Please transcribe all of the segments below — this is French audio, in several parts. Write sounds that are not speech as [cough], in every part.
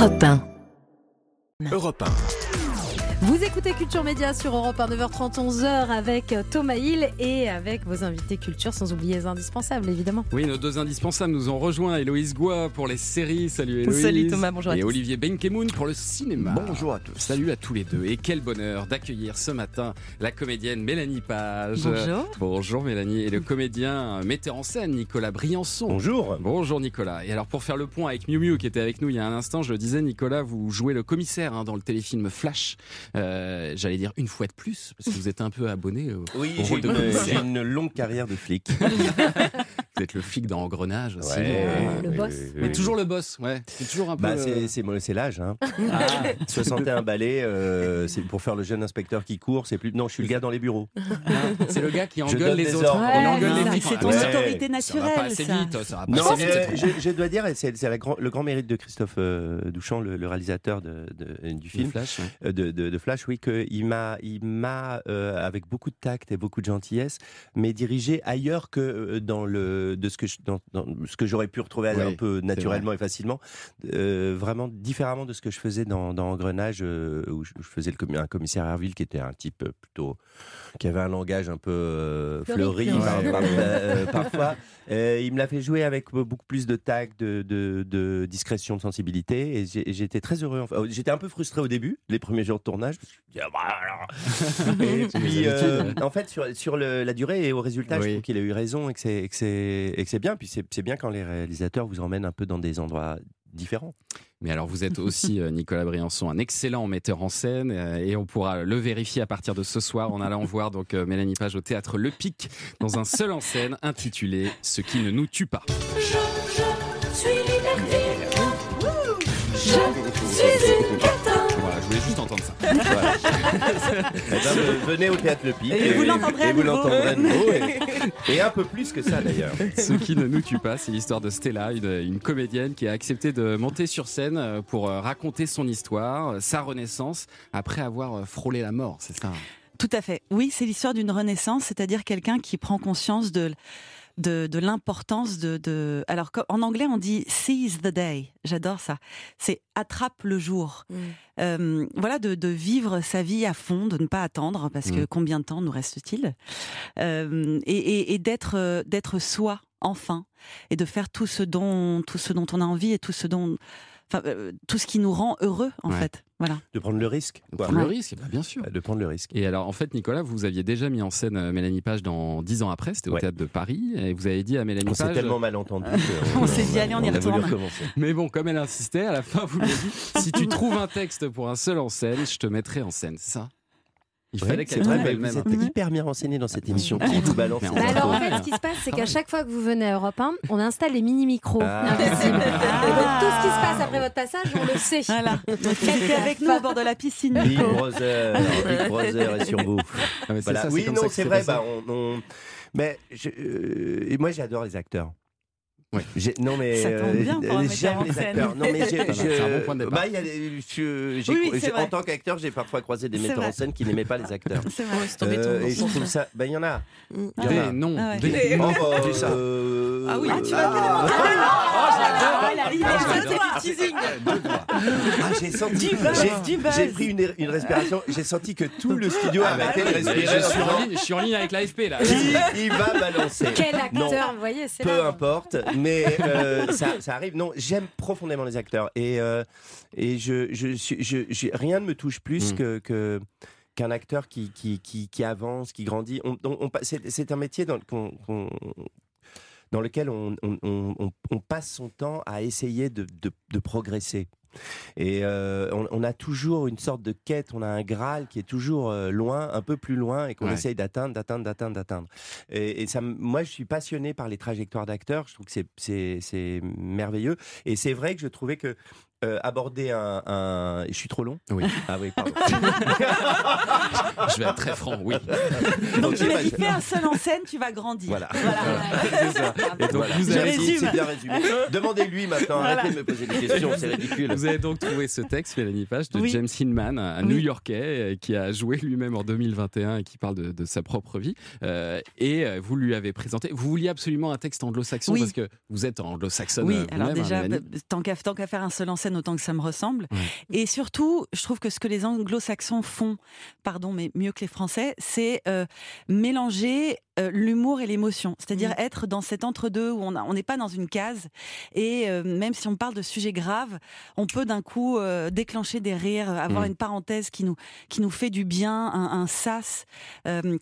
Europe 1. Europe 1. Vous écoutez Culture Média sur Europe 1, 9h30, 11h avec Thomas Hill et avec vos invités culture, sans oublier les indispensables évidemment. Oui, nos deux indispensables nous ont rejoint. Héloïse Goua pour les séries. Salut Héloïse. Salut Thomas, bonjour à Et tous. Olivier Benkemoun pour le cinéma. Bonjour à tous. Salut à tous les deux. Et quel bonheur d'accueillir ce matin la comédienne Mélanie Page. Bonjour. Bonjour Mélanie. Et le comédien, euh, metteur en scène Nicolas Briançon. Bonjour. Bonjour Nicolas. Et alors pour faire le point avec Miu Miu qui était avec nous il y a un instant, je le disais Nicolas, vous jouez le commissaire hein, dans le téléfilm Flash. Euh, J'allais dire une fois de plus parce que vous êtes un peu abonné au, Oui, au rôle de j'ai une longue carrière de flic. [laughs] Vous êtes le flic dans Engrenage aussi. Euh, le boss. Mais toujours le boss, ouais. C'est toujours un peu. Bah, euh, c'est, c'est, l'âge. Hein. ah, [laughs] 61 balais, euh, c'est pour faire le jeune inspecteur qui court. C'est plus. Non, je suis le gars dans les bureaux. c'est le gars qui engueule les autres. Ouais, engueule c'est ton Ouais. autorité Ça va pas naturelle, assez ça. vite, ça va pas Non, assez mais, vite. euh, je, je dois dire, et c'est, grand- le grand mérite de Christophe euh, Douchamp, le, le réalisateur de, de- du Le film. Flash, euh, de, de- de Flash, oui, qu'il m'a, il m'a euh, avec beaucoup de tact et beaucoup de gentillesse, mais dirigé ailleurs que dans le de ce que je, dans, dans ce que j'aurais pu retrouver Oui, un peu naturellement et facilement, euh, vraiment différemment de ce que je faisais dans, dans Engrenage, euh, où je, je faisais le un commissaire Herville qui était un type euh, plutôt qui avait un langage un peu euh, Fleuri, par- par- euh, parfois. Euh, il me l'a fait jouer avec beaucoup plus de tact, de, de, de discrétion, de sensibilité, et j'étais très heureux. Enfin, j'étais un peu frustré au début, les premiers jours de tournage. parce que Ah, bah, alors. [laughs] et puis, Les euh, habitudes. en fait, sur, sur le- la durée et au résultat, je trouve qu'il a eu raison et que c'est et que c'est bien. Puis c'est bien quand les réalisateurs vous emmènent un peu dans des endroits différents. Mais alors, vous êtes [laughs] aussi, euh, Nicolas Briançon, un excellent metteur en scène euh, et on pourra le vérifier à partir de ce soir en allant voir donc euh, Mélanie Page au théâtre Le Pic dans un seul en scène intitulé Ce qui ne nous tue pas. Voilà, je voulais juste entendre ça. [laughs] Eh ben, venez au théâtre Le Pic Et vous l'entendrez à et vous nouveau. l'entendrez à nouveau, et, [laughs] et un peu plus que ça d'ailleurs. Ce qui ne nous tue pas, c'est l'histoire de Stella, une, une comédienne qui a accepté de monter sur scène euh, pour euh, raconter son histoire, euh, sa renaissance, après avoir frôlé la mort, c'est ça Tout à fait. Oui, c'est l'histoire d'une renaissance, c'est-à-dire quelqu'un qui prend conscience de, de, de l'importance de, de... Alors, en anglais, on dit seize the day. J'adore ça. C'est attrape le jour. Euh, voilà, de, de vivre sa vie à fond, de ne pas attendre, parce que Mm. combien de temps nous reste-t-il? Euh, Et, et- et d'être, euh, d'être soi, enfin, et de faire tout ce dont, tout ce dont on a envie et tout ce dont, enfin, euh, tout ce qui nous rend heureux, en Ouais. fait. Voilà. De prendre le risque. De prendre le risque, bah, bien sûr. De prendre le risque. Et alors, en fait, Nicolas, vous aviez déjà mis en scène euh, Mélanie Page dans 10 ans après, c'était au Ouais. théâtre de Paris, et vous avez dit à Mélanie On s'est Page. tellement mal entendu. [laughs] On s'est dit, allez, on y a voulu retourne. Mais bon, comme elle insistait, à la fin, vous lui avez dit si tu trouves un texte pour un seul en scène, je te mettrai en scène, c'est ça? Il fallait c'est qu'elle vrai, trouve mais elle-même. Vous êtes hyper bien renseigné dans cette émission. Qui [laughs] vous balance Bah alors en fait, ce qui se passe, c'est qu'à chaque fois que vous venez à Europe 1, on installe les mini-micros Ah. invisibles. [laughs] Ah. Et donc tout ce qui se passe après votre passage, on le sait. Voilà. Donc, il était avec nous au bord de la piscine. Big. Brother, Big Brother est sur vous. Ah, mais Voilà. ça, oui, comme non, c'est vrai. Bah, on, on- Mais je- euh, et moi, j'adore les acteurs. Ouais. J'ai- Non mais Ça tombe bien pour un euh, metteur j'aime en les scène. acteurs. Non mais j'ai- Ça va, je- c'est un bon point de départ. bah, il y a des- je- j'ai- Oui, oui, c'est j'ai- vrai. en tant qu'acteur, j'ai parfois croisé des C'est metteurs en scène qui n'aimaient pas les acteurs. C'est vrai. Euh, et je trouve ça. Ben il y en a. Il y en a. Des noms, Ah ouais. des Oh, noms. bah, Dis ça. euh, Ah oui, euh, tu vas ah, Ah, il. Ah. Teasing. Ah, j'ai senti. J'ai- pris une, une respiration. J'ai senti que tout le studio avait arrêté de respirer. Je suis, en ligne, je suis en ligne avec l'AFP là. Qui il va balancer Quel Non. acteur, vous voyez, c'est Peu là. importe, mais euh, ça, ça arrive. Non, j'aime profondément les acteurs et euh, et je, je, je, je- rien ne me touche plus Mm. que, que qu'un acteur qui, qui, qui, qui avance, qui grandit. On, on- on pa- c'est, un métier dans, qu'on- dans lequel on passe son temps à essayer de, de, de progresser. Et euh, on, on a toujours une sorte de quête, on a un Graal qui est toujours euh, loin, un peu plus loin, et qu'on Ouais. essaye d'atteindre, d'atteindre, d'atteindre, d'atteindre. Et, et ça, moi, je suis passionné par les trajectoires d'acteurs. Je trouve que c'est merveilleux. Et c'est vrai que je trouvais que euh, aborder un, un- Je suis trop long Oui. Ah oui, pardon. [laughs] Je vais être très franc, oui. Donc, Ok, tu m'as bah, dit, fais un seul en scène, tu vas grandir. Voilà. [laughs] C'est ça. Et donc, Voilà. vous avez. C'est bien résumé. Demandez-lui maintenant. Voilà. Arrêtez de me poser des questions, c'est ridicule. vous avez donc trouvé ce texte, Mélanie Page, de Oui. James Hinman, un Oui. New-Yorkais euh, qui a joué lui-même en 2021 et qui parle de, de sa propre vie. Euh, et vous lui avez présenté. Vous vouliez absolument un texte anglo-saxon Oui. parce que vous êtes anglo-saxonne. Oui, euh, alors hein, déjà, bah, tant qu'à tant qu'à faire un seul en scène, autant que ça me ressemble. Et surtout, je trouve que ce que les anglo-saxons font, pardon, mais mieux que les Français, c'est euh, mélanger euh, l'humour et l'émotion. C'est-à-dire être dans cet entre-deux où on n'est pas dans une case. Et euh, même si on parle de sujets graves, on peut d'un coup euh, déclencher des rires, avoir Mm. une parenthèse qui nous, qui nous fait du bien, un, un sas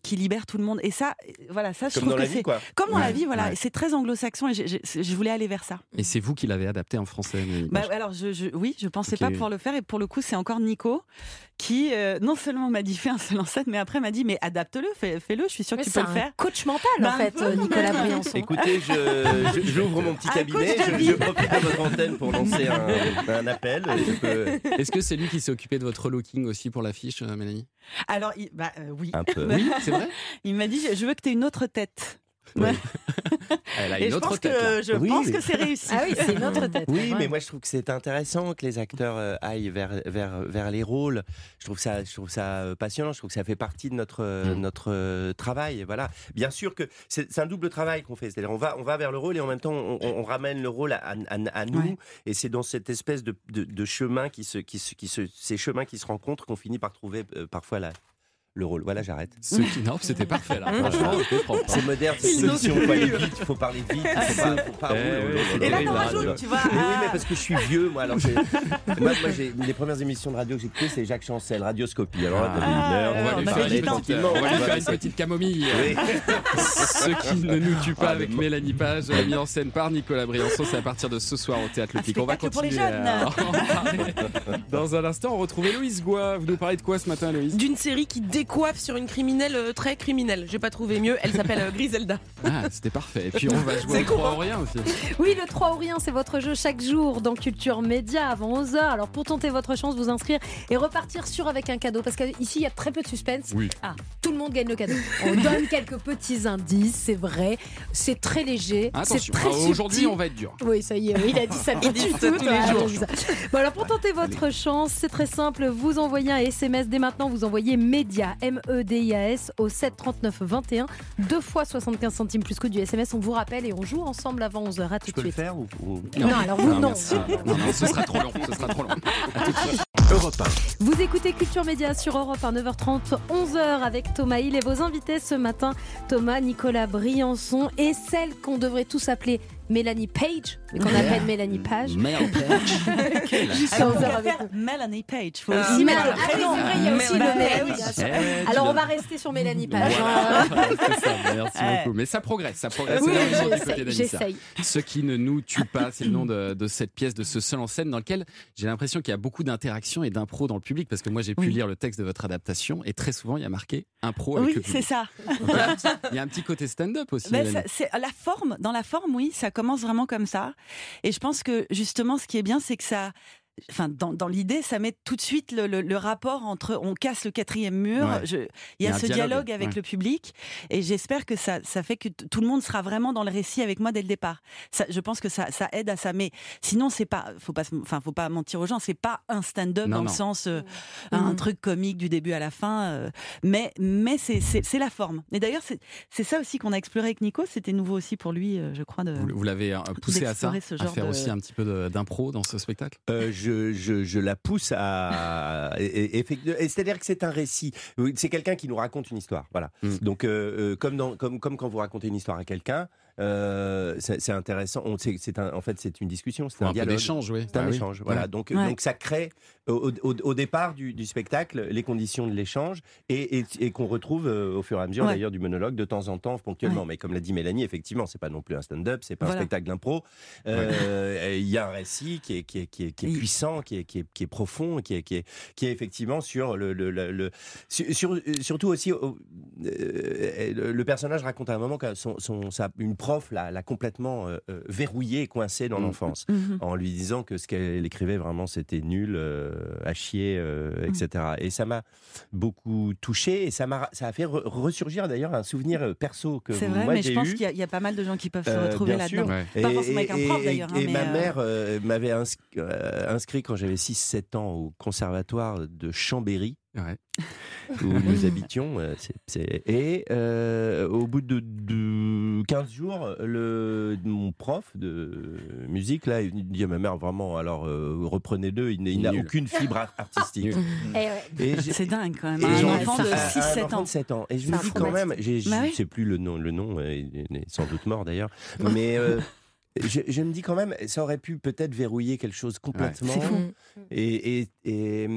qui libère tout le monde. Et ça, voilà, ça, je Comme trouve que c'est quoi. comme dans la vie, voilà. ouais. C'est très anglo-saxon et je voulais aller vers ça. Et c'est vous qui l'avez adapté en français, Bah, alors, je, je- oui, je pensais pas pouvoir le faire et pour le coup, c'est encore Nico qui euh, non seulement m'a dit fais un seul en scène, mais après m'a dit mais adapte-le, fais- fais-le, je suis sûre que Mais tu c'est peux le un faire. coach mental Bah, en fait, peu, Nicolas. [laughs] Briançon. Écoutez, j'ouvre mon petit cabinet, je, je profite de votre antenne pour lancer un, un appel. Peux- Est-ce que c'est lui qui s'est occupé de votre relooking aussi pour l'affiche, euh, Mélanie? Alors, il, bah, euh, oui, Un peu. [laughs] Oui, c'est vrai il m'a dit je veux que tu aies une autre tête. Ouais. [laughs] Elle a Et une je autre pense tête. que je Oui, pense oui. que c'est réussi. [laughs] Ah oui, c'est une autre tête. Oui, Ouais. mais moi je trouve que c'est intéressant que les acteurs euh, aillent vers, vers, vers les rôles. Je trouve ça, je trouve ça euh, passionnant. Je trouve que ça fait partie de notre, euh, Mm. notre travail. Voilà. Bien sûr que c'est c'est un double travail qu'on fait. C'est-à-dire on va, on va vers le rôle et en même temps on, on- on ramène le rôle à, à- à nous. Ouais. Et c'est dans cette espèce de, de, de chemin qui se, qui se, qui se, ces chemins qui se rencontrent qu'on finit par trouver euh, parfois la, le rôle. Voilà, j'arrête. Ce qui... Non, c'était parfait là. [laughs] Franchement, c'était propre. C'est moderne, Il faut aller vite, il faut parler vite, il faut pas, faut pas Eh rouler. oui, c'est Et là, tu vois. Mais oui, mais ah. parce que je suis vieux, moi. Alors, j'ai- [laughs] moi, moi, j'ai les premières émissions de radio que j'ai écoutées, c'est Jacques Chancel, Radioscopie. Alors là, Ah, On va on lui faire une petite, on va lui faire une petite camomille. Oui. [laughs] Ce qui ne nous tue pas Ah, avec Mélanie Page, mis en scène par Nicolas Briançon, c'est à partir de ce soir au Théâtre Le Pic. On va spectacle pour les continuer. Dans un instant, on retrouve Héloïse Goua. Vous nous parlez de quoi ce matin, Héloïse d'une série qui décoiffe sur une criminelle euh, très criminelle. J'ai pas trouvé mieux. Elle s'appelle euh, Griselda. Ah, c'était parfait. Et puis on va jouer au 3 ou rien aussi. Oui, le 3 ou rien, c'est votre jeu chaque jour dans Culture Média avant 11h. Alors pour tenter votre chance, vous inscrire et repartir sûr avec un cadeau. Parce qu'ici, il y a très peu de suspense. Oui. Ah, tout le monde gagne le cadeau. On donne [laughs] quelques petits indices, c'est vrai. C'est très léger. C'est très ah, aujourd'hui on va être dur. Oui, ça y est, il a dit ça [laughs] Il dit tout, ça tous les ah, jours. Bon, alors pour tenter votre chance, c'est très simple. Vous envoyez un SMS dès maintenant. Vous envoyez MEDIA, M-E-D-I-A-S, au 7 39 21. Deux fois 75 centimes plus que du SMS. On vous rappelle et on joue ensemble avant 11h. À tout Je de peux le suite. faire ou, ou- Non, alors vous, non. merci. non, non, ce sera trop long. Ce sera trop long. Europe Vous écoutez Culture Média sur Europe à 9h30, 11h avec Thomas Hill et vos invités ce matin, Thomas, Nicolas Briançon et celle qu'on devrait tous appeler Mélanie Page, mais qu'on appelle Mélanie Page. Merde. Jusqu'à Alors, on 11h va avec faire Melanie Page. Faut Ah, aussi le ah il y a aussi Mélanie. le Mélanie, Eh Alors on va rester sur Mélanie Page. Voilà, c'est ça, merci [laughs] Ouais. beaucoup. Mais ça progresse, ça progresse j'essaye. Ce qui ne nous tue pas, c'est le nom de, de cette pièce, de ce seul en scène, dans lequel j'ai l'impression qu'il y a beaucoup d'interactions et d'impro dans le public, parce que moi j'ai pu Oui. lire le texte de votre adaptation, et très souvent il y a marqué impro avec Oui, le c'est public. ça. [laughs] Il, y a un petit, il y a un petit côté stand-up aussi. Ben, Mélanie. ça- la forme. Dans la forme, oui, ça commence vraiment comme ça. Et je pense que justement, ce qui est bien, c'est que ça. Enfin, dans, dans l'idée, ça met tout de suite le, le- le rapport entre on casse le quatrième mur. Ouais. Je- il y a, un ce dialogue, dialogue, avec ouais. le public, et j'espère que ça, ça fait que tout le monde sera vraiment dans le récit avec moi dès le départ. Ça, je pense que ça, ça aide à ça. Mais sinon, c'est pas, faut pas, enfin, faut pas mentir aux gens. C'est pas un stand-up dans non. le sens euh, un Mhm. truc comique du début à la fin. euh, mais, mais c'est, la forme. Et d'ailleurs, c'est, ça aussi qu'on a exploré avec Nico. C'était nouveau aussi pour lui, euh, je crois. De... Vous, vous l'avez poussé à ça, à faire de- aussi un petit peu d'impro dans ce spectacle? Euh, je, je, je la pousse à. C'est-à-dire que c'est un récit. C'est quelqu'un qui nous raconte une histoire. Voilà. Mm. Donc, euh, euh, comme, dans, comme, comme quand vous racontez une histoire à quelqu'un, euh, c'est intéressant. On, un, en fait, c'est une discussion, c'est un, dialogue. d'échange, oui. C'est un Ah oui. échange, voilà. Donc, Ouais. donc ça crée au, au- au départ du, du spectacle les conditions de l'échange et, et- et qu'on retrouve euh, au fur et à mesure Ouais. d'ailleurs du monologue de temps en temps, ponctuellement. Ouais. Mais comme l'a dit Mélanie, effectivement, c'est pas non plus un stand-up, c'est pas Voilà. un spectacle d'impro. Euh, Il y a un récit qui est, qui est, qui est, qui est puissant, qui est, qui est, qui est profond, qui est, qui est, qui est effectivement sur le, le, le- le- sur, sur- surtout aussi euh, le, personnage raconte à un moment son, son, sa- une prof l'a l'a complètement euh, euh, verrouillé et coincé dans Mm. l'enfance Mhm. en lui disant que ce qu'elle écrivait vraiment c'était nul, euh, à chier, euh, etc. Et ça m'a beaucoup touché et ça m'a ça a fait re- ressurgir d'ailleurs un souvenir perso que C'est vrai, mais je pense qu'il y, a- il y a pas mal de gens qui peuvent se retrouver là-dedans. Ouais. Pas forcément avec un prof, d'ailleurs, hein, Et, mais, ma mère m'avait ins- inscrit quand j'avais 6-7 ans au conservatoire de Chambéry. Ouais. où nous habitions. euh, c'est- c'est- Et euh, au bout de, de 15 jours, le, mon prof de musique, là, il dit à ma mère, vraiment, alors euh, reprenez-le, il, n'a- il n'a Nul. aucune fibre ar- artistique. Eh ouais. Et j'ai- C'est dingue quand même. et Un enfant de un- un 6-7 enfant ans. de 7 ans. Et je me dis quand même, j'ai- je Bah ne sais plus le nom, le nom, il est sans doute mort d'ailleurs, mais euh, je, je me dis quand même, ça aurait pu peut-être verrouiller quelque chose complètement. C'est fou. Mm. Et, et-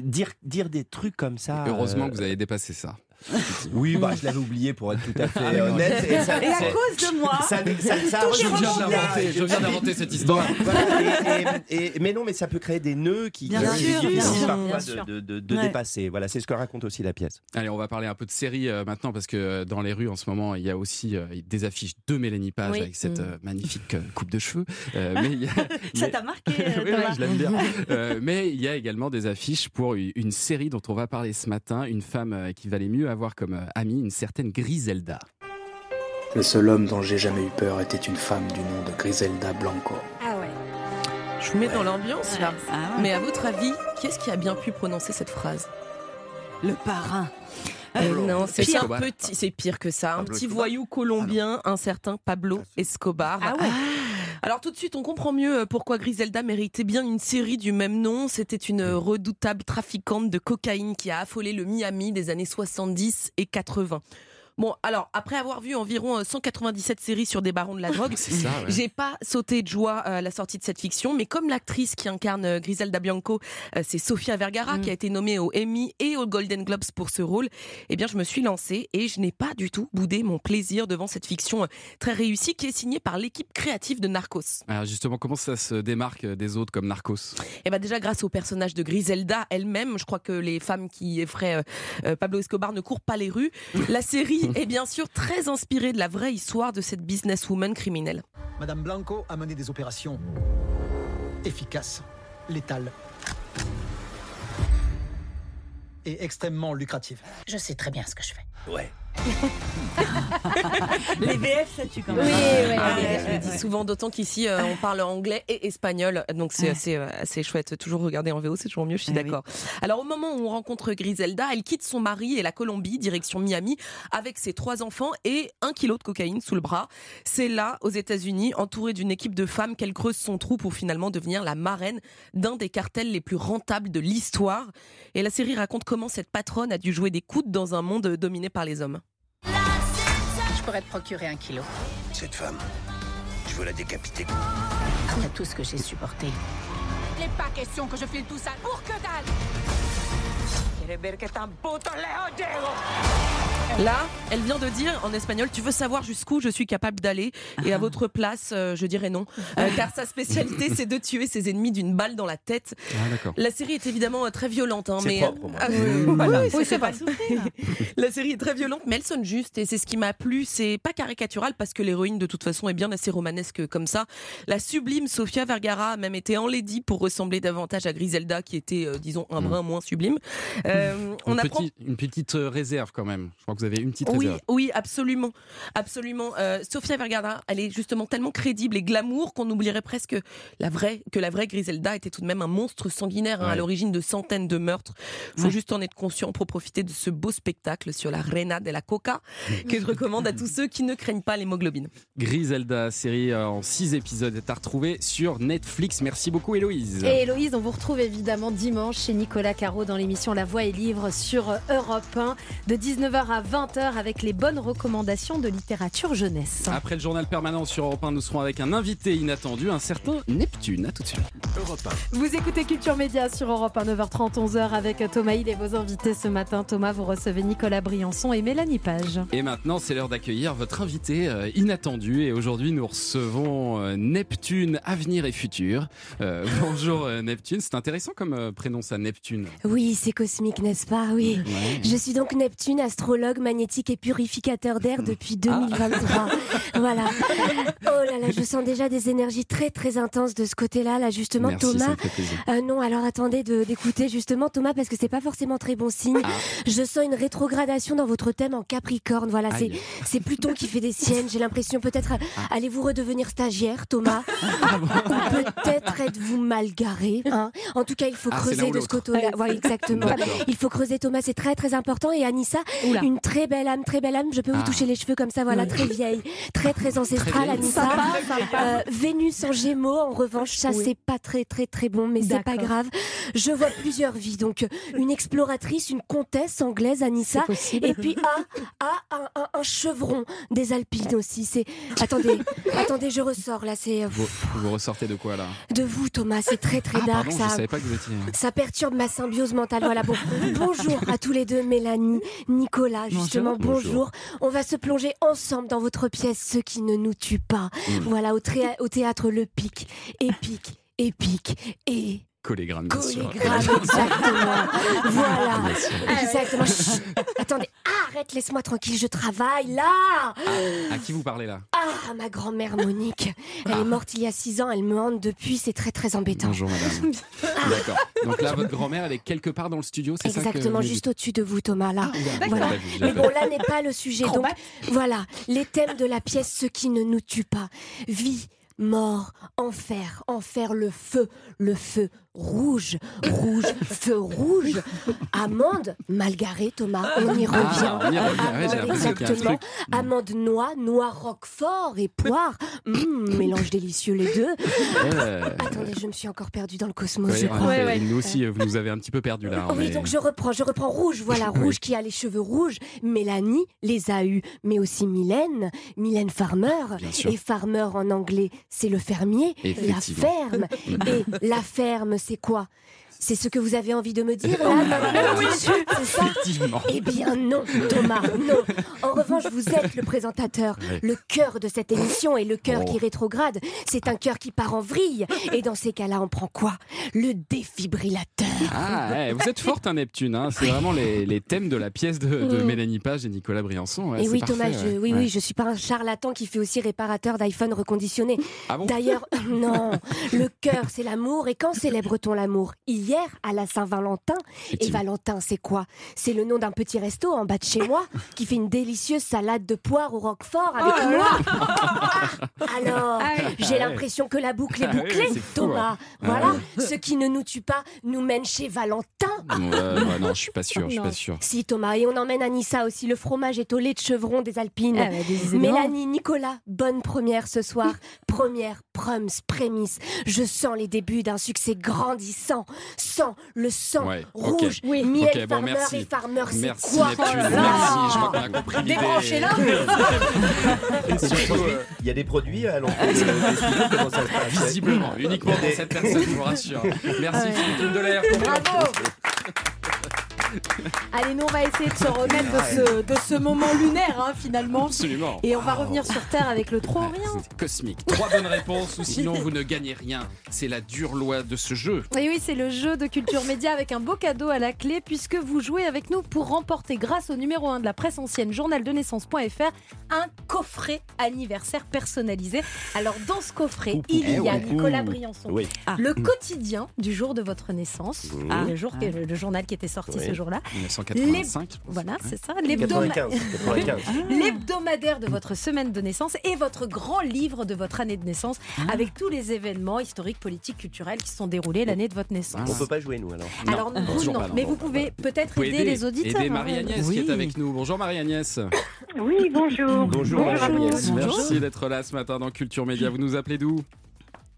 dire, dire des trucs comme ça. Heureusement euh, que vous avez dépassé ça. [laughs] Oui, bah, je l'avais oublié pour être tout à fait Ah, honnête. Et, ça, Et à cause de moi, ça, ça, ça, je viens d'inventer, Je viens d'inventer cette histoire. Voilà, et- et- et- mais non, mais ça peut créer des nœuds qui, Bien qui sûr, bien parfois bien de, sûr. de- de- de Ouais. dépasser. Voilà, c'est ce que raconte aussi la pièce. Allez, on va parler un peu de séries euh, maintenant parce que euh, dans les rues en ce moment, il y a aussi euh, des affiches de Mélanie Page Oui. avec cette Mm. magnifique coupe de cheveux. Euh, [laughs] mais il y a- ça t'a marqué [laughs] Oui, je l'aime bien. Euh, mais il y a également des affiches pour une série dont on va parler ce matin, une femme qui valait mieux avoir comme euh, amie une certaine Griselda. Le seul homme dont j'ai jamais eu peur était une femme du nom de Griselda Blanco. Ah ouais. Je vous mets dans l'ambiance là. Ah ouais. Mais à votre avis, qui est-ce qui a bien pu prononcer cette phrase? Le parrain. Eh Non, c'est Pire. petit, c'est pire que ça. Un Pablo petit Escobar. voyou colombien, un certain Pablo Escobar. Ah ouais. Alors tout de suite, on comprend mieux euh, pourquoi Griselda méritait bien une série du même nom. C'était une euh, redoutable trafiquante de cocaïne qui a affolé le Miami des années 70 et 80. Bon, alors, après avoir vu environ euh, 197 séries sur des barons de la drogue, ouais. j'ai pas sauté de joie à la sortie de cette fiction, mais comme l'actrice qui incarne euh, Griselda Bianco, euh, c'est Sofia Vergara Mm. qui a été nommée au Emmy et au Golden Globes pour ce rôle, eh bien je me suis lancée et je n'ai pas du tout boudé mon plaisir devant cette fiction euh, très réussie qui est signée par l'équipe créative de Narcos. Alors justement, comment ça se démarque euh, des autres comme Narcos? Et ben déjà grâce au personnage de Griselda elle-même, je crois que les femmes qui effraient euh, euh, Pablo Escobar ne courent pas les rues. La série [laughs] est bien sûr très inspirée de la vraie histoire de cette businesswoman criminelle. Madame Blanco a mené des opérations efficaces, létales et extrêmement lucratives. Je sais très bien ce que je fais. Ouais. [laughs] Les VF, ça tue quand Oui, même. ouais, Ah, ouais, je le dis souvent, d'autant qu'ici euh, on parle anglais et espagnol, donc c'est Ouais. assez, euh, assez chouette. Toujours regarder en VO, c'est toujours mieux, je suis oui. d'accord. Alors au moment où on rencontre Griselda, elle quitte son mari et la Colombie, direction Miami, avec ses trois enfants et un kilo de cocaïne sous le bras. C'est là, aux États-Unis, entourée d'une équipe de femmes, qu'elle creuse son trou pour finalement devenir la marraine d'un des cartels les plus rentables de l'histoire. Et la série raconte comment cette patronne a dû jouer des coudes dans un monde dominé par les hommes. Je pourrais te procurer un kilo. Cette femme, je veux la décapiter. Après tout ce que j'ai supporté. Il n'est pas question que je file tout ça pour que dalle Là, elle vient de dire en espagnol, tu veux savoir jusqu'où je suis capable d'aller Et à votre place, euh, je dirais non. Euh, car sa spécialité, c'est de tuer ses ennemis d'une balle dans la tête. Ah. La série est évidemment euh, très violente. Hein, C'est mais propre, moins. Ah, oui, voilà. Oui, c'est pas [laughs] souffrir. La série est très violente, mais elle sonne juste. Et c'est ce qui m'a plu. C'est pas caricatural parce que l'héroïne, de toute façon, est bien assez romanesque comme ça. La sublime Sofia Vergara a même été enlaidie pour ressembler davantage à Griselda, qui était, euh, disons, un brin moins sublime. Euh, on Une, apprend petite, une petite réserve quand même. Je crois que vous avez une petite Oui, réserve. oui, absolument, absolument. Euh, Sofia Vergara, elle est justement tellement crédible et glamour qu'on oublierait presque la vraie, que la vraie Griselda était tout de même un monstre sanguinaire hein, à l'origine de centaines de meurtres. Faut Ouais. juste en être conscient pour profiter de ce beau spectacle sur la Reina de la Coca que je recommande à tous ceux qui ne craignent pas l'hémoglobine. Griselda, série euh, en 6 épisodes, est à retrouver sur Netflix. Merci beaucoup Héloïse. Et Héloïse, on vous retrouve évidemment dimanche chez Nicolas Caro dans l'émission La Voix et Livre sur Europe 1 de 19h à 20h avec les bonnes recommandations de littérature jeunesse. Après le journal permanent sur Europe 1, nous serons avec un invité inattendu, un certain Neptune. À tout de suite. Europe Vous écoutez Culture Média sur Europe 1 9h30 11h avec Thomas Hill et vos invités ce matin. Thomas, vous recevez Nicolas Briançon et Mélanie Page. Et maintenant, c'est l'heure d'accueillir votre invité euh, inattendu. Et aujourd'hui, nous recevons euh, Neptune, avenir et futur. Euh, [laughs] bonjour euh, Neptune, c'est intéressant comme euh, prénom ça, Neptune. Oui, c'est cosmique, n'est-ce pas? Oui. Ouais. Je suis donc Neptune, astrologue analogue magnétique et purificateur d'air depuis 2023. [laughs] Voilà. Oh là là, je sens déjà des énergies très très intenses de ce côté-là. Là, justement, Merci, Thomas. Euh, non, alors attendez de- d'écouter justement Thomas parce que c'est pas forcément très bon signe. Ah. Je sens une rétrogradation dans votre thème en Capricorne. Voilà, c'est c'est Pluton qui fait des siennes. J'ai l'impression peut-être euh, Ah. allez-vous redevenir stagiaire, Thomas, [laughs] ou peut-être êtes-vous mal garé. hein? en tout cas, il faut Ah, creuser de ce côté-là. Voilà, [laughs] exactement. Il faut creuser Thomas, c'est très très important. Et Anissa, Oula. une très belle âme, très belle âme. Je peux vous Ah. toucher les cheveux comme ça, voilà, très vieille, très très ancestrale. Anissa. Euh, Vénus en Gémeaux, en revanche, ça Oui. c'est pas très très très bon, mais c'est pas grave. Je vois plusieurs vies, donc euh, une exploratrice, une comtesse anglaise, Anissa, et puis ah, ah, un, un- un chevron des Alpines aussi. C'est attendez, [laughs] attendez, je ressors là, c'est euh, Vous, vous ressortez de quoi là? De vous Thomas, c'est très très Ah, dark pardon, ça. je savais pas que vous étiez. Ça perturbe ma symbiose mentale. Voilà, bon. Bonjour à tous les deux, Mélanie, Nicolas, justement, bonjour. Bonjour. On va se plonger ensemble dans votre pièce Ce qui ne nous tue pas. Mm. Voilà, au, au théâtre Le Pic. Épique, épique et Collégramme, bien sûr. collégramme, exactement. voilà. Exactement. Chut. Attendez, arrête, laisse-moi tranquille, je travaille là. À qui vous parlez là? Ah, ma grand-mère Monique. Elle est morte il y a six ans, elle me hante depuis, c'est très très embêtant. Bonjour madame. [laughs] D'accord. Donc là, votre grand-mère, elle est quelque part dans le studio, c'est ça Exactement, juste au-dessus de vous, Thomas, là. Voilà. Bah, je Mais bon, là n'est pas le sujet. Donc, voilà, les thèmes de la pièce, ce qui ne nous tue pas. Vie, mort, enfer, enfer, le feu, le feu rouge, rouge, feu rouge. Amande, mal garée, Thomas, on y revient. Ah, on y revient. Ouais, Exactement. Amande noix, noix roquefort et poire. Hum, mélange délicieux les deux. Euh, Attendez, je me suis encore perdue dans le cosmos, ouais, je crois. effet, Nous aussi, vous nous avez un petit peu perdu là. Oui, mais- donc je reprends, je reprends Rouge, voilà, Oui. Rouge qui a les cheveux rouges. Mélanie les a eus, mais aussi Mylène, Mylène Farmer. Et Farmer en anglais, c'est le fermier, la ferme. Et la ferme, c'est quoi? C'est ce que vous avez envie de me dire [laughs] là maintenant, suite, c'est ça Effectivement. eh bien non, Thomas, non. En revanche, vous êtes le présentateur, le cœur de cette émission et le cœur Oh. qui rétrograde. C'est un cœur qui part en vrille. Et dans ces cas-là, on prend quoi? Le défibrillateur. Ah, ouais, vous êtes forte, hein, Neptune. hein. C'est vraiment les, les thèmes de la pièce de, de. Mélanie Page et Nicolas Briançon. ouais, et oui, parfait, Thomas, je, oui, oui, je suis pas un charlatan qui fait aussi réparateur d'iPhone reconditionné. Ah bon? D'ailleurs, [laughs] non, le cœur, c'est l'amour. Et quand célèbre-t-on l'amour? Hier, à la Saint-Valentin. Et. Valentin, c'est quoi? C'est le nom d'un petit resto en bas de chez moi qui fait une délicieuse salade de poire au roquefort avec Oh là noix. Ah, alors, Ah j'ai ouais. l'impression que la boucle est Ah oui, bouclée, fou, Thomas. hein. Voilà, Ah ce qui ne nous tue pas nous mène chez Valentin. Ouais, non, je suis pas sûr, je suis pas sûr. Si, Thomas, et on emmène Anissa aussi. Le fromage est au lait de chevron des Alpines. Ah, bah. Mélanie, Nicolas, bonne première ce soir. [laughs] première, prums, prémisse. Je sens les débuts d'un succès grandissant. Sang, le sang Ouais, rouge. Oui. Miel, Ok, bon, farmer merci. et farmer, c'est Merci quoi Neptune, Oh là merci. Je crois qu'on a compris l'idée. Débranchez-la. [laughs] Euh, il y a des produits à [laughs] de- comment ça se passe Visiblement, uniquement pour des- cette personne, je vous rassure. [laughs] Merci Philippe de l'air. Bravo Allez, nous on va essayer de se remettre de ce, de ce moment lunaire hein, finalement. Absolument. Et on va revenir sur Terre avec le trop ou rien. C'est cosmique. Trois bonnes réponses ou sinon vous ne gagnez rien. C'est la dure loi de ce jeu. Et oui, c'est le jeu de Culture Média avec un beau cadeau à la clé puisque vous jouez avec nous pour remporter grâce au numéro 1 de la presse ancienne journaldenaissance.fr un coffret anniversaire personnalisé. Alors dans ce coffret, il y a ouais. Nicolas Briançon. Oui. Le quotidien du jour de votre naissance, Ah. le, jour, que- le journal qui était sorti Oui. ce jour-là. 1985. Voilà, c'est ça. l'hebdoma- 95. 95. L'hebdomadaire de votre semaine de naissance et votre grand livre de votre année de naissance avec tous les événements historiques, politiques, culturels qui se sont déroulés l'année de votre naissance. On peut pas jouer, nous, alors. Non, Alors, vous, toujours non. pas, non. Mais vous pouvez peut-être aider, les auditeurs. Aider hein. Marie-Agnès qui est avec nous. Bonjour Marie-Agnès. Oui, bonjour. Bonjour, Marie-Agnès. Merci d'être là ce matin dans Culture Média. Vous nous appelez d'où?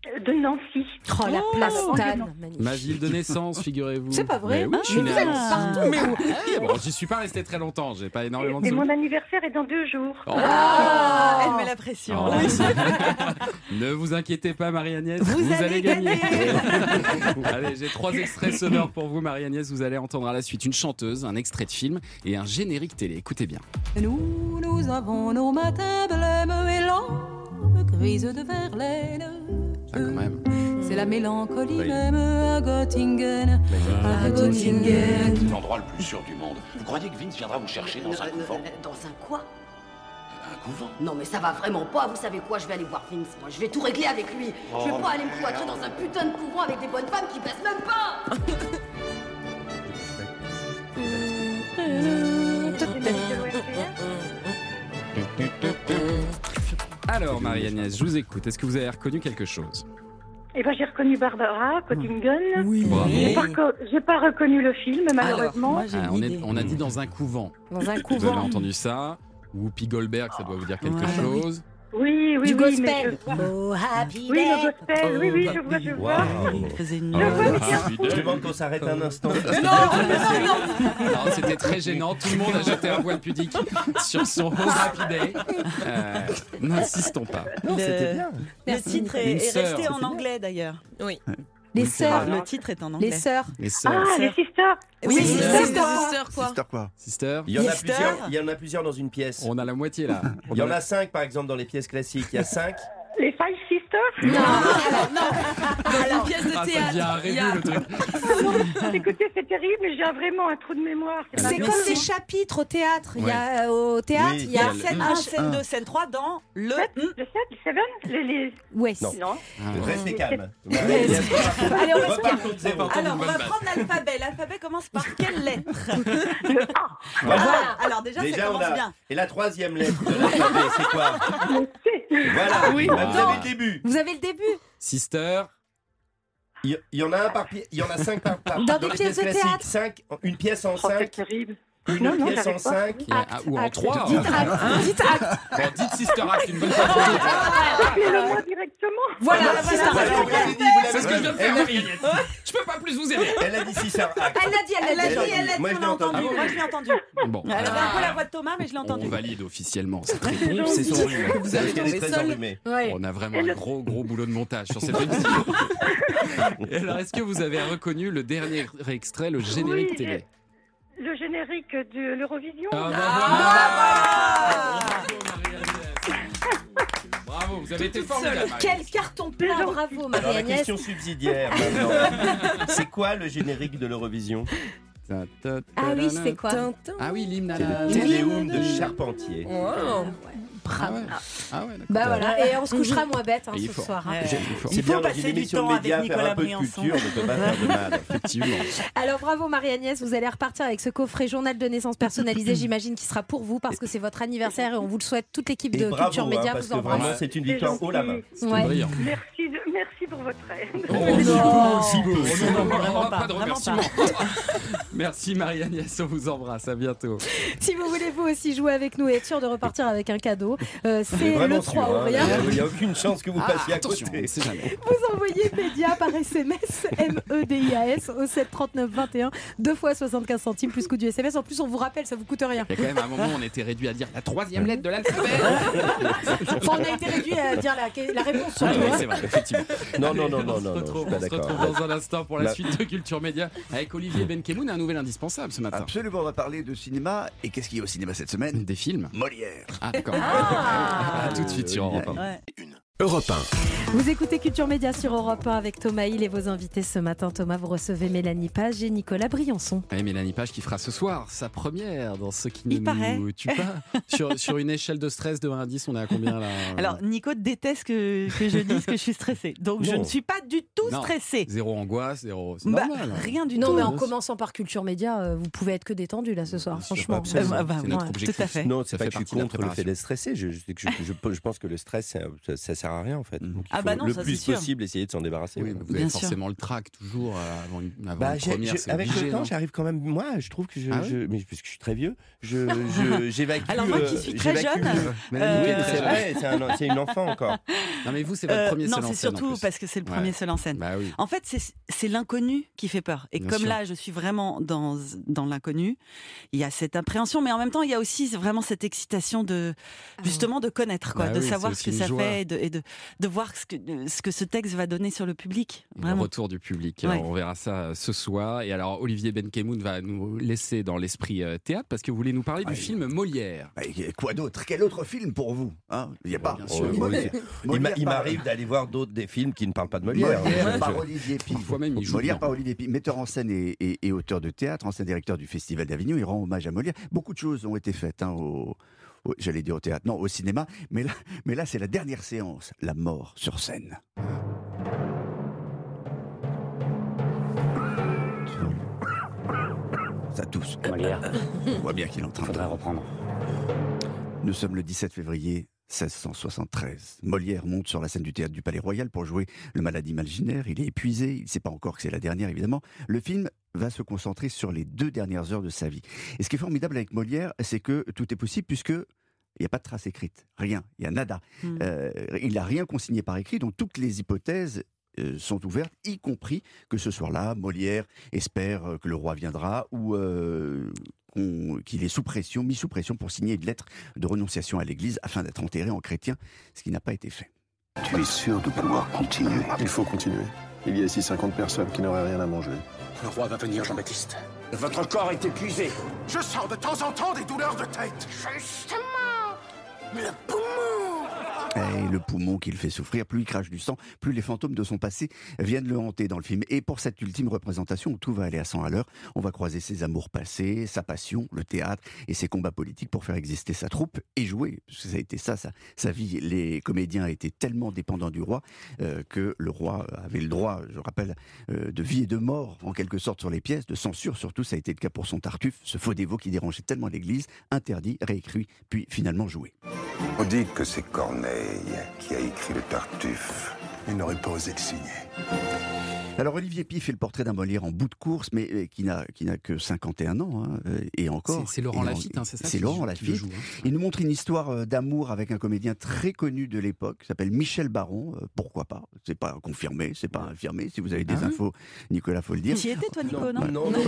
De Nancy. Oh, la place Oh, magnifique. Ma ville de naissance, figurez-vous. C'est pas vrai. Mais oui, je suis Mais partout. Mais où bon, J'y suis pas resté très longtemps. J'ai pas énormément de Et mon anniversaire est dans deux jours. Oh. Ah, elle met la pression. Oh, là. [laughs] ne vous inquiétez pas, Marie-Agnès. Vous allez gagner. [laughs] allez, j'ai trois extraits sonores pour vous, Marie-Agnès. Vous allez entendre à la suite une chanteuse, un extrait de film et un générique télé. Écoutez bien. Nous, nous avons nos matins blêmes et grises de verlaine. Ah, quand même. C'est la mélancolie Oui. même à Göttingen. À Göttingen. L'endroit le plus sûr du monde. Vous croyez que Vince viendra vous chercher dans un couvent? Dans un quoi? Un couvent Non mais ça va vraiment pas, vous savez quoi, je vais aller voir Vince, moi je vais tout régler avec lui. Je vais Oh. pas aller me cloîtrer dans un putain de couvent avec des bonnes femmes qui baissent même pas [laughs] Alors, Marie-Agnès, je vous écoute. Est-ce que vous avez reconnu quelque chose? Eh ben, j'ai reconnu Barbara Kottingen. Oui. Bravo. J'ai pas, reco- j'ai pas reconnu le film, malheureusement. Ah, on, est- on a dit dans un couvent. Dans un Vous couvent. avez entendu ça? Whoopi Goldberg, ça doit vous dire quelque Ah, bah oui. chose Oui, oui, Du oui. gospel. Mais je... Oh, happy Oui, le gospel, oui, oui, je vois, je vois. Waouh. faisait une Je vois bien. Je demande qu'on s'arrête un instant. Alors, [laughs] C'était très gênant. Tout le monde a jeté un voile pudique [laughs] sur son Oh Happy Day. Euh, N'insistons pas. Le- titre est, resté en anglais d'ailleurs. Oui. Les sœurs. Le titre est en anglais. Les sœurs. Les sœurs. Ah, les sisters. Oui, Oui, sister. sister. Sister, quoi Sister quoi Sister Il y en a plusieurs. sir. Il y en a plusieurs dans une pièce. On a la moitié là. Il y en a cinq par exemple dans les pièces classiques. Il y a cinq. Les Five Sisters [laughs] Non, Dans une pièce de Ah, ça théâtre. il y a- le truc. [laughs] Écoutez, c'est terrible, j'ai vraiment un trou de mémoire. C'est comme des chapitres au théâtre. Il y a euh, au théâtre, Oui, il y a Scène le- 1, un- scène 2, scène 3 dans le. Le 7, le 7 les. Ouais. Non. Non. Restez calme. [laughs] Allez, on de zéro. Alors, on va prendre l'alphabet. L'alphabet commence par quelle lettre Le A. Voilà. Ah, Alors, déjà, ça commence a. bien. Et la troisième lettre de l'alphabet, c'est quoi? Voilà. Oui. Bah, vous Ah. avez le début. Vous avez le début. Sister. Il y, y en a un par pièce. Il y en a cinq par. par Dans des les pièces de classiques. théâtre. Cinq. Une pièce en Oh, c'est cinq. terrible. Une Non, non, pièce j'arrive en cinq. ah, ou en trois. Dites acte. Dites acte. Bon, dites Sister Act une bonne fois. pour toutes. Appelez-le-moi directement. Voilà, Voilà, l'avez C'est ce que je viens de faire, Elle l'a Marie-Agnès. Je peux pas plus vous aider. Elle a dit Sister Act. Elle l'a dit, elle l'a dit. elle l'a dit, Moi, je on l'ai l'a entendu. Moi, je l'ai entendu. Bon. Elle avait un peu la voix de Thomas, mais je l'ai entendu. On valide officiellement cette réponse. C'est son rhume. Vous avez Parce qu'elle est trouvé très. Ouais. On a vraiment un gros gros boulot de montage sur cette [laughs] émission. Alors, est-ce que vous avez reconnu le dernier extrait, le générique télé? Le générique de l'Eurovision. Ah, Ah, bah, voilà. Bravo, vous avez été formidable. Quel carton plein, bravo Alors la Marie-Agnès. question subsidiaire [laughs] maintenant. C'est quoi le générique de l'Eurovision? Ah oui, c'est quoi? Ah oui, l'hymne à la... de Charpentier. Wow. Ah ouais, ah ouais. Bah voilà, et on se couchera moins bête hein, ce faut. soir. hein. Il bien faut dans passer une du temps avec Nicolas un peu de Briançon. [laughs] Alors bravo Marie-Agnès, vous allez repartir avec ce coffret journal de naissance personnalisé, [laughs] j'imagine, qui sera pour vous parce que c'est votre anniversaire et on vous le souhaite. Toute l'équipe de bravo, Culture hein, Média parce vous que embrasse. vraiment c'est une victoire haut la main. Merci, de- merci pour votre aide. Oh, non. si peu. Oh, non, non, Vraiment pas, pas de remerciements. [laughs] Merci Marie-Agnès, on vous embrasse. À bientôt. Si vous voulez vous aussi jouer avec nous et être sûr de repartir avec un cadeau, euh, C'est le 3 sûr. ou hein. rien. Il n'y a aucune chance que vous Ah, passiez à côté. [laughs] Vous envoyez média par SMS M-E-D-I-A-S au 7 39 21 deux fois 75 centimes plus coût du SMS. En plus, on vous rappelle, ça vous coûte rien. Il y a quand même un moment où on était réduit à dire la troisième lettre de l'alphabet. Enfin, on a été réduit à dire la, la réponse Ah surtout. oui, c'est vrai, effectivement. [laughs] Non, non, non, non, on se non, retrouve, on se retrouve dans un instant pour la La- suite de Culture Média avec Olivier [laughs] Benkemoun, un nouvel indispensable ce matin. Absolument, on va parler de cinéma. Et qu'est-ce qu'il y a au cinéma cette semaine? Des films. Molière. Ah d'accord. Ah. [laughs] À tout de suite sur Europe 1. Ouais. Europe 1. Vous écoutez Culture Média sur Europe 1 avec Thomas Hill et vos invités ce matin. Thomas, vous recevez Mélanie Page et Nicolas Briançon. Et Mélanie Page qui fera ce soir sa première dans ce qui Il ne paraît. nous tue pas. [laughs] sur, sur une échelle de stress de 1 à 10, on est à combien là Alors, Nico déteste que, que je dise que je suis stressée. Donc, je Non. ne suis pas du tout Non. stressée. Zéro angoisse, zéro. C'est Bah, normal. hein. rien du Non, tout. mais en commençant par Culture Média, euh, vous pouvez être que détendu là ce soir, franchement. Euh, bah, C'est notre ouais, objectif. tout à fait. Non, c'est Ça pas fait que je suis contre le fait d'être stressé. Je, je, je, je- je pense que le stress, ça, ça, ça sert à rien en fait. Donc, il Ah faut bah non, le ça, plus possible essayer de s'en débarrasser. Oui, ouais. mais vous avez Bien sûr. forcément le trac toujours euh, avant une, avant Bah, une première. avec obligé, le temps, j'arrive quand même. Moi, je trouve que je, Ah je- mais puisque je suis très vieux, je, [laughs] je- j'évacue. Alors, moi qui euh, suis très j'évacue jeune, est [laughs] oui, c'est jeune. vrai, c'est un- c'est une enfant encore. [laughs] Non mais vous, c'est votre Euh, premier non, seul en c'est surtout parce que c'est le Ouais. premier seul en scène. Bah oui. En fait, c'est- c'est l'inconnu qui fait peur. Et Bien comme sûr. là, je suis vraiment dans, dans l'inconnu, il y a cette appréhension, mais en même temps, il y a aussi vraiment cette excitation de justement de connaître, quoi, de savoir ce que ça fait et de, de, de voir ce que, ce que ce texte va donner sur le public. Le retour du public. Ouais. On verra ça euh, ce soir. Et alors, Olivier Benkemoun va nous laisser dans l'esprit euh, théâtre parce que vous voulez nous parler du film Molière. Bah, quoi d'autre? Quel autre film pour vous hein? Il n'y a pas. Bien sûr. Molière. Il Molière m'arrive d'aller voir d'autres des films qui ne parlent pas de Molière. Molière par Olivier Pi. Parfois même, Molière par Olivier Pi, metteur en scène et, et- et auteur de théâtre, ancien directeur du Festival d'Avignon, il rend hommage à Molière. Beaucoup de choses ont été faites hein, au- j'allais dire au théâtre, non, au cinéma, mais là, mais là c'est la dernière séance, la mort sur scène. Ça tousse. Molière. [laughs] On voit bien qu'il est en train Faudrait de reprendre. Nous sommes le 17 février 1673. Molière monte sur la scène du théâtre du Palais Royal pour jouer le malade imaginaire. Il est épuisé, il ne sait pas encore que c'est la dernière évidemment. Le film va se concentrer sur les deux dernières heures de sa vie. Et ce qui est formidable avec Molière, c'est que tout est possible puisque il n'y a pas de trace écrite, rien, il y a nada. Mm. Euh, il n'a rien consigné par écrit, donc toutes les hypothèses euh, sont ouvertes, y compris que ce soir-là, Molière espère euh, que le roi viendra ou euh, qu'il est sous pression, mis sous pression pour signer une lettre de renonciation à l'Église afin d'être enterré en chrétien, ce qui n'a pas été fait. Tu es sûr de pouvoir continuer? Il faut continuer. Il y a ici 50 personnes qui n'auraient rien à manger. Le roi va venir, Jean-Baptiste. Votre corps est épuisé. Je sens de temps en temps des douleurs de tête. Justement, le poumon. Le poumon qui le fait souffrir, plus il crache du sang, plus les fantômes de son passé viennent le hanter dans le film. Et pour cette ultime représentation où tout va aller à 100 à l'heure, on va croiser ses amours passés, sa passion, le théâtre et ses combats politiques pour faire exister sa troupe et jouer. Parce que ça a été ça, sa, sa vie. Les comédiens étaient tellement dépendants du roi euh, que le roi avait le droit, je rappelle, euh, de vie et de mort en quelque sorte sur les pièces, de censure surtout. Ça a été le cas pour son Tartuffe, ce faux dévot qui dérangeait tellement l'Église, interdit, réécrit, puis finalement joué. On dit que c'est Corneille qui a écrit le Tartuffe? Il n'aurait pas osé le signer. Alors Olivier Py fait le portrait d'un Molière en bout de course, mais euh, qui n'a qui n'a que 51 ans hein, euh, et encore. C'est- Laurent Lafitte, hein, c'est ça C'est Laurent Lafitte. joue, hein. Il nous montre une histoire euh, d'amour avec un comédien très connu de l'époque, qui s'appelle Michel Baron. Euh, pourquoi pas C'est pas confirmé, c'est pas infirmé. Si vous avez des Ah oui infos, Nicolas, faut le dire. Tu y étais, toi, Nico, non Non, Ouais. [laughs]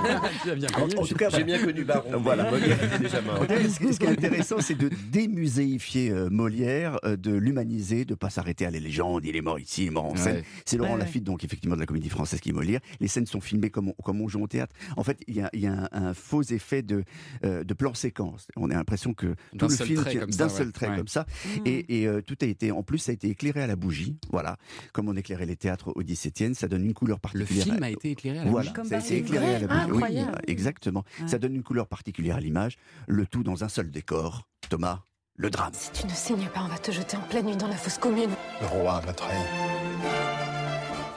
[laughs] Tu as bien En, connu. en tout cas, j'ai bien connu Baron. [laughs] Voilà, Molière était déjà mort. Ce qui ce qui est intéressant, c'est de démuséifier euh, Molière, euh, de l'humaniser, de pas s'arrêter à la légende. Il est mort ici, il est mort en scène. Ouais. C'est Laurent Ouais, ouais. Lafitte, donc effectivement de la comédie française qui est Molière. Les scènes sont filmées comme on, comme on joue au théâtre. En fait, il y a, il y a un, un faux effet de, euh, de plan séquence. On a l'impression que tout le film d'un ouais. seul trait Ouais. comme ça. Mmh. Et, et, euh, tout a été, en plus, ça a été éclairé à la bougie. Voilà, comme on éclairait les théâtres au XVIIe, ça donne une couleur Le particulière. film a été éclairé à la Voilà, bougie. Comme ça a été éclairé à la bougie. Oui, exactement. Ouais. Ça donne une couleur particulière à l'image. Le tout dans un seul décor. Thomas, le drame. Si tu ne signes pas, on va te jeter en pleine nuit dans la fosse commune. Le roi m'a trahi.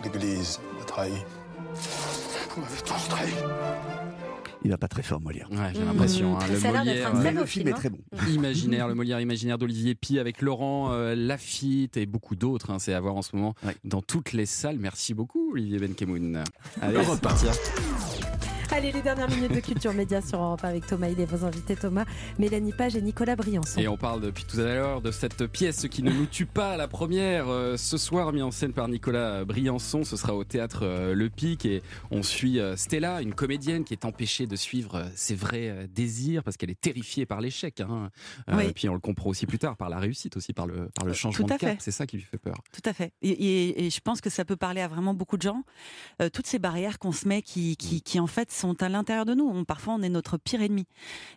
L'Église m'a trahi. Vous [laughs] m'avez tous trahi. Il va pas très fort, Molière. Ouais, j'ai l'impression. hein, le Molière, euh, Mais beau le film est hein. très bon. imaginaire, le Molière imaginaire d'Olivier Py avec Laurent euh, Lafitte et beaucoup d'autres. hein, c'est à voir en ce moment Ouais. dans toutes les salles. Merci beaucoup, Olivier Benkemoun. Allez, c'est parti. Allez, les dernières minutes de Culture Média sur Europe avec Thomas et vos invités Thomas, Mélanie Page et Nicolas Briançon. Et on parle depuis tout à l'heure de cette pièce qui ne nous tue pas, la première euh, ce soir mise en scène par Nicolas Briançon. Ce sera au théâtre euh, Le Pic et on suit euh, Stella, une comédienne qui est empêchée de suivre ses vrais désirs parce qu'elle est terrifiée par l'échec. Hein. Oui. Et puis on le comprend aussi plus tard par la réussite, aussi par le, par le changement Tout à de cap. C'est ça qui lui fait peur. Tout à fait. Et, et- et je pense que ça peut parler à vraiment beaucoup de gens. Toutes ces barrières qu'on se met qui, qui, qui, en fait sont à l'intérieur de nous. On, parfois, on est notre pire ennemi.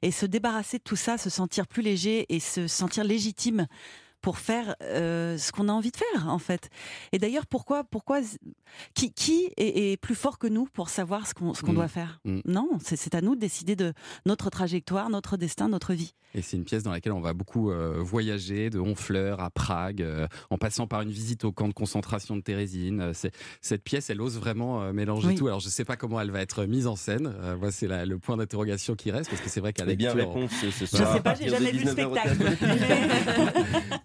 Et se débarrasser de tout ça, se sentir plus léger et se sentir légitime pour faire euh, ce qu'on a envie de faire, en fait. Et d'ailleurs, pourquoi, pourquoi, qui, qui est, est plus fort que nous pour savoir ce qu'on, ce qu'on Mm. doit faire Mm. Non, c'est, à nous de décider de notre trajectoire, notre destin, notre vie. Et c'est une pièce dans laquelle on va beaucoup euh, voyager, de Honfleur à Prague, euh, en passant par une visite au camp de concentration de Térésine. Euh, c'est- cette pièce, elle ose vraiment euh, mélanger Oui. tout. Alors je ne sais pas comment elle va être mise en scène. Euh, moi, c'est le point d'interrogation qui reste, parce que c'est vrai qu'à Eh bien, réponse ce Je soir. sais pas, j'ai jamais vu le 19h au spectacle.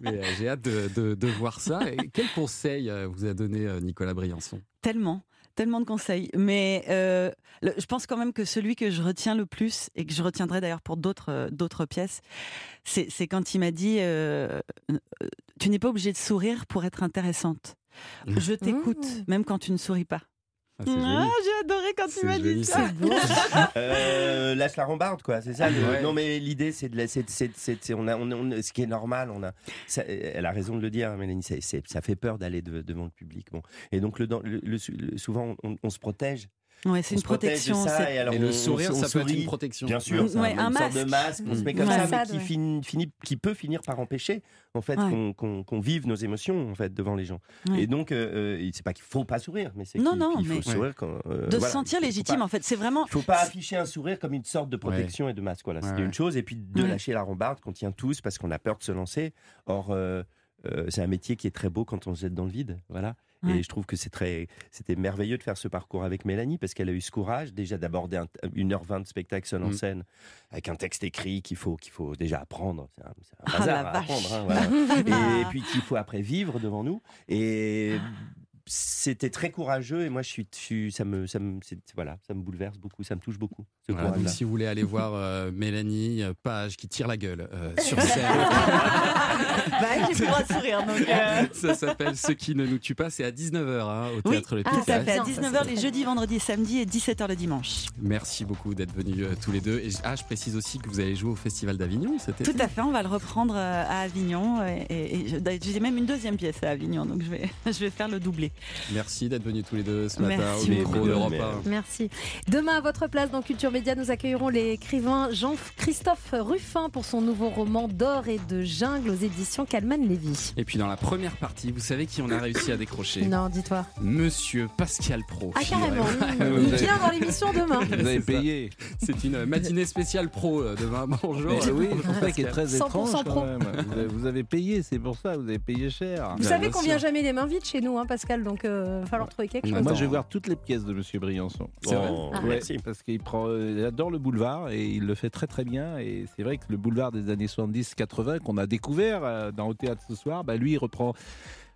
[laughs] [laughs] [laughs] mais, euh, j'ai hâte de, de- de voir ça. Et quel conseil euh, vous a donné euh, Nicolas Briançon? Tellement, tellement de conseils. Mais euh, le- je pense quand même que celui que je retiens le plus, et que je retiendrai d'ailleurs pour d'autres d'autres pièces, c'est quand il m'a dit euh, Tu n'es pas obligée de sourire pour être intéressante. Je t'écoute, même quand tu ne souris pas. Ah. Ah, j'ai adoré quand tu m'as dit ça. [laughs] Euh, lâche la rambarde, quoi. C'est ça. le- Ouais. Non, mais l'idée, c'est de laisser. c'est- c'est- c'est- on a, on, on- ce qui est normal. On a. ça- elle a raison de le dire, Mélanie. c'est- c'est- ça fait peur d'aller de- devant le public. Bon. Et donc, le, le- le- le- souvent, on, on se protège. Ouais, c'est une de protection. ça, c'est- et alors Et le on- sourire, on ça peut être une protection. Bien sûr, c'est Ouais, un, un une sorte de masque. masque. On se met Mm. comme ça, mais qui, ouais. finit, finit- qui peut finir par empêcher en fait Ouais. qu'on qu'on- qu'on vive nos émotions en fait devant les gens. Ouais. Et donc, euh, euh, c'est pas qu'il faut pas sourire, mais c'est Non, qu'il non, qu'il faut mais- sourire quand. euh, de voilà. se sentir légitime, pas- en fait. C'est vraiment. il faut pas afficher un sourire comme une sorte de protection et de masque. Voilà, ouais. une chose. Et puis de Ouais. lâcher la rambarde qu'on tient tous parce qu'on a peur de se lancer. Or, euh, c'est un métier qui est très beau quand on se jette dans le vide. Voilà. Ouais. Et je trouve que c'est très, c'était merveilleux de faire ce parcours avec Mélanie parce qu'elle a eu ce courage déjà d'aborder un- une heure vingt de spectacle seul en Mm. scène avec un texte écrit qu'il faut, qu'il faut déjà apprendre. C'est un, un Ah, bazar la à vache. apprendre. hein, voilà. [laughs] et puis qu'il faut après vivre devant nous. Et c'était très courageux et moi je suis, je suis- ça me, ça me, voilà, ça me bouleverse beaucoup, ça me touche beaucoup. Ce Voilà, donc si vous voulez aller voir euh, Mélanie euh, Page qui tire la gueule euh, [laughs] sur scène, Bah, j'ai plus le droit de sourire. Donc, euh, [laughs] ça s'appelle Ce qui ne nous tue pas. C'est à 19h hein, au Oui, théâtre Le tout Pic. à fait. À bien, ça, 19h c'est les jeudis, vendredis, samedis et 17h le dimanche. Merci beaucoup d'être venus euh, tous les deux. Et, ah, je précise aussi que vous allez jouer au Festival d'Avignon cet été. Tout à fait, on va le reprendre euh, à Avignon. Et, et- et j'ai même une deuxième pièce à Avignon, donc je vais, [laughs] je vais faire le doublé. Merci d'être venus tous les deux ce matin Merci au micro d'Europe Mais- 1. Merci. Demain, à votre place dans Culture Média, nous accueillerons l'écrivain Jean-Christophe Ruffin pour son nouveau roman D'or et de jungle aux éditions Calman Lévy. Et puis dans la première partie, vous savez qui on a réussi à décrocher Non, dis-toi. Monsieur Pascal Pro. Ah, carrément. Il vient dans l'émission demain. Vous avez payé. C'est une matinée spéciale pro euh, demain. Bonjour. Mais oui, c'est ça qui est très 100% étrange pro. quand même. Vous avez, payé, c'est pour ça, vous avez payé cher. Vous Bien, savez qu'on vient jamais les mains vides chez nous, hein, Pascal, donc il va falloir trouver quelque chose. Moi, je vais voir toutes les pièces de Monsieur Briançon. C'est vrai Ah, Ouais, merci. Parce qu'il prend, euh, il adore le boulevard et il le fait très très bien. Et c'est vrai que le boulevard des années 70-80 qu'on a découvert euh, dans au théâtre ce soir, bah, lui il reprend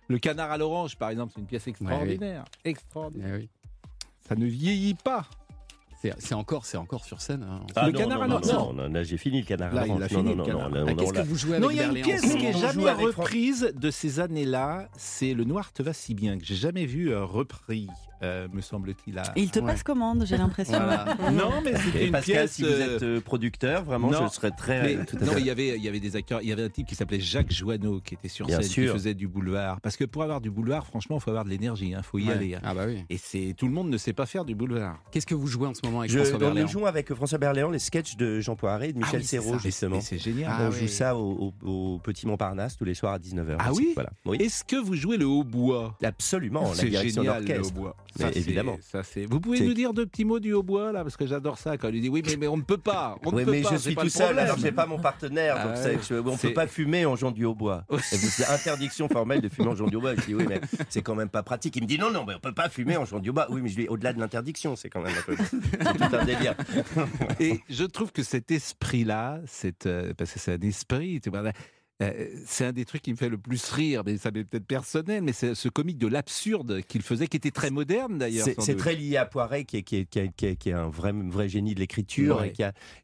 le Canard à l'orange par exemple, c'est une pièce extraordinaire, extraordinaire. Eh oui. Ça ne vieillit pas. C'est encore, c'est encore sur scène. hein. Ah Le non, canard non, à non, non, non, j'ai fini le canard. Là, à Ah, non, Qu'est-ce que vous jouez avec Non, il y a une ce qui est jamais reprise de ces années-là. C'est Le Noir te va si bien que j'ai jamais vu euh, repris, euh, me semble-t-il. à- il te Ouais. passe commande, j'ai l'impression. Voilà. [laughs] non, mais c'était une Pascal, pièce. si vous euh, êtes euh, producteur, vraiment, non. je serais très. Mais, tout à non, il y avait, il y avait des acteurs. Il y avait un type qui s'appelait Jacques Joanneau qui était sur Bien scène, qui faisait du boulevard. Parce que pour avoir du boulevard, franchement, il faut avoir de l'énergie. Il faut y Ouais. aller. hein. Ah bah oui. Et c'est tout le monde ne sait pas faire du boulevard. Qu'est-ce que vous jouez en ce moment avec Je, François on Berléand nous joue avec François Berléand les sketchs de Jean Poiret et de Michel oui, c'est Serrault, justement. c'est génial. Ah on oui. joue ça au, au- au Petit Montparnasse tous les soirs à 19h. Ah aussi. oui Voilà. Oui. Est-ce que vous jouez le hautbois? Absolument, la C'est direction génial le hautbois. Mais Ça, évidemment. Ça. Vous pouvez nous dire deux petits mots du hautbois là parce que j'adore ça quand il dit oui mais, mais on ne peut pas. On Oui, ne peut mais pas, je suis tout seul, alors j'ai pas mon partenaire, Ah donc ouais. je- on C'est- peut pas fumer en jouant du hautbois. C'est interdiction formelle de fumer en jouant du hautbois. Je dis oui, mais c'est quand même pas pratique. Il me dit non, non, mais on peut pas fumer en jouant du hautbois. Oui, mais je dis au-delà de l'interdiction, c'est quand même un peu, c'est tout un délire. Et je trouve que cet esprit-là, euh, parce que c'est un esprit, tu vois, c'est un des trucs qui me fait le plus rire, mais ça m'est peut-être personnel, mais c'est ce comique de l'absurde qu'il faisait, qui était très moderne d'ailleurs. C'est très lié à Poiret, qui est, qui est, qui est, qui est- qui est un vrai, vrai génie de l'écriture. Ouais.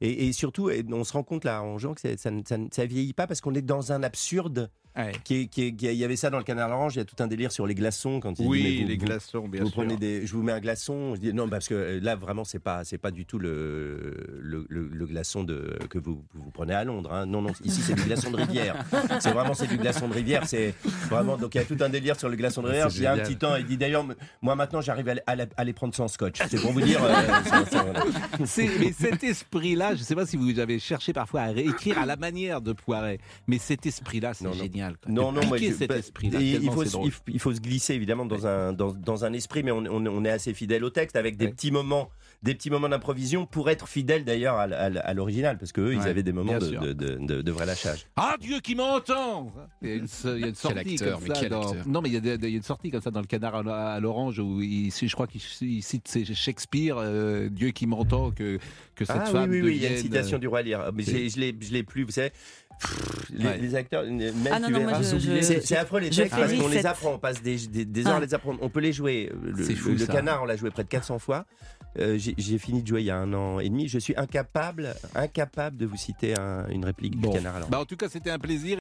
Et, surtout, on se rend compte là, en jouant, que ça ne ça, ne- ça vieillit pas parce qu'on est dans un absurde. Ouais. Qui est- qui est- qui est- il y avait ça dans le Canard Orange, il y a tout un délire sur les glaçons quand il Oui, vous- les vous- glaçons, bien vous sûr. prenez des, je vous mets un glaçon. Je dis non parce que euh, là vraiment c'est pas c'est pas du tout le le, le- le glaçon de que vous, vous prenez à Londres. hein. Non non ici c'est du glaçon de rivière. C'est vraiment c'est du glaçon de rivière. C'est vraiment donc il y a tout un délire sur le glaçon de rivière. Il y a un génial. petit temps il dit d'ailleurs moi maintenant j'arrive à, à à les prendre sans scotch. C'est pour vous dire. euh, [laughs] voilà. Mais cet esprit-là, je ne sais pas si vous avez cherché parfois à réécrire à la manière de Poiret, mais cet esprit-là, c'est non. Génial. quoi. Non, De non, moi, je- cet bah, esprit-là. et il, faut, se- drôle. il, f- il faut se glisser évidemment dans un, dans, dans un esprit, mais on, on- on est assez fidèle au texte avec des petits moments, des petits moments d'improvision pour être fidèle d'ailleurs à, l'original, parce qu'eux, ils Ouais, avaient des moments de, sûr. de, de- de- de vrai lâchage. Ah Dieu qui m'entend Il y a une, il y a une sortie acteur, comme ça quel dans- acteur. Non mais il y, a des- des- il y a une sortie comme ça dans le Canard à, à l'orange où il, je crois qu'il il cite Shakespeare, euh, Dieu qui m'entend que que cette Ah oui, femme oui, oui, il y a une citation euh, du roi Lear. Mais l'ai je l'ai plus, vous savez. Les, Ouais. les acteurs, même Ah non, tu non, verras, c'est affreux les textes parce qu'on les apprend, on passe des, des, des heures à les apprendre. On peut les jouer. Le, fou, le canard, on l'a joué près de 400 fois. Euh, J'ai j'ai fini de jouer il y a un an et demi. Je suis incapable, incapable de vous citer un- une réplique Bon. du canard. Alors. Bah, en tout cas c'était un plaisir.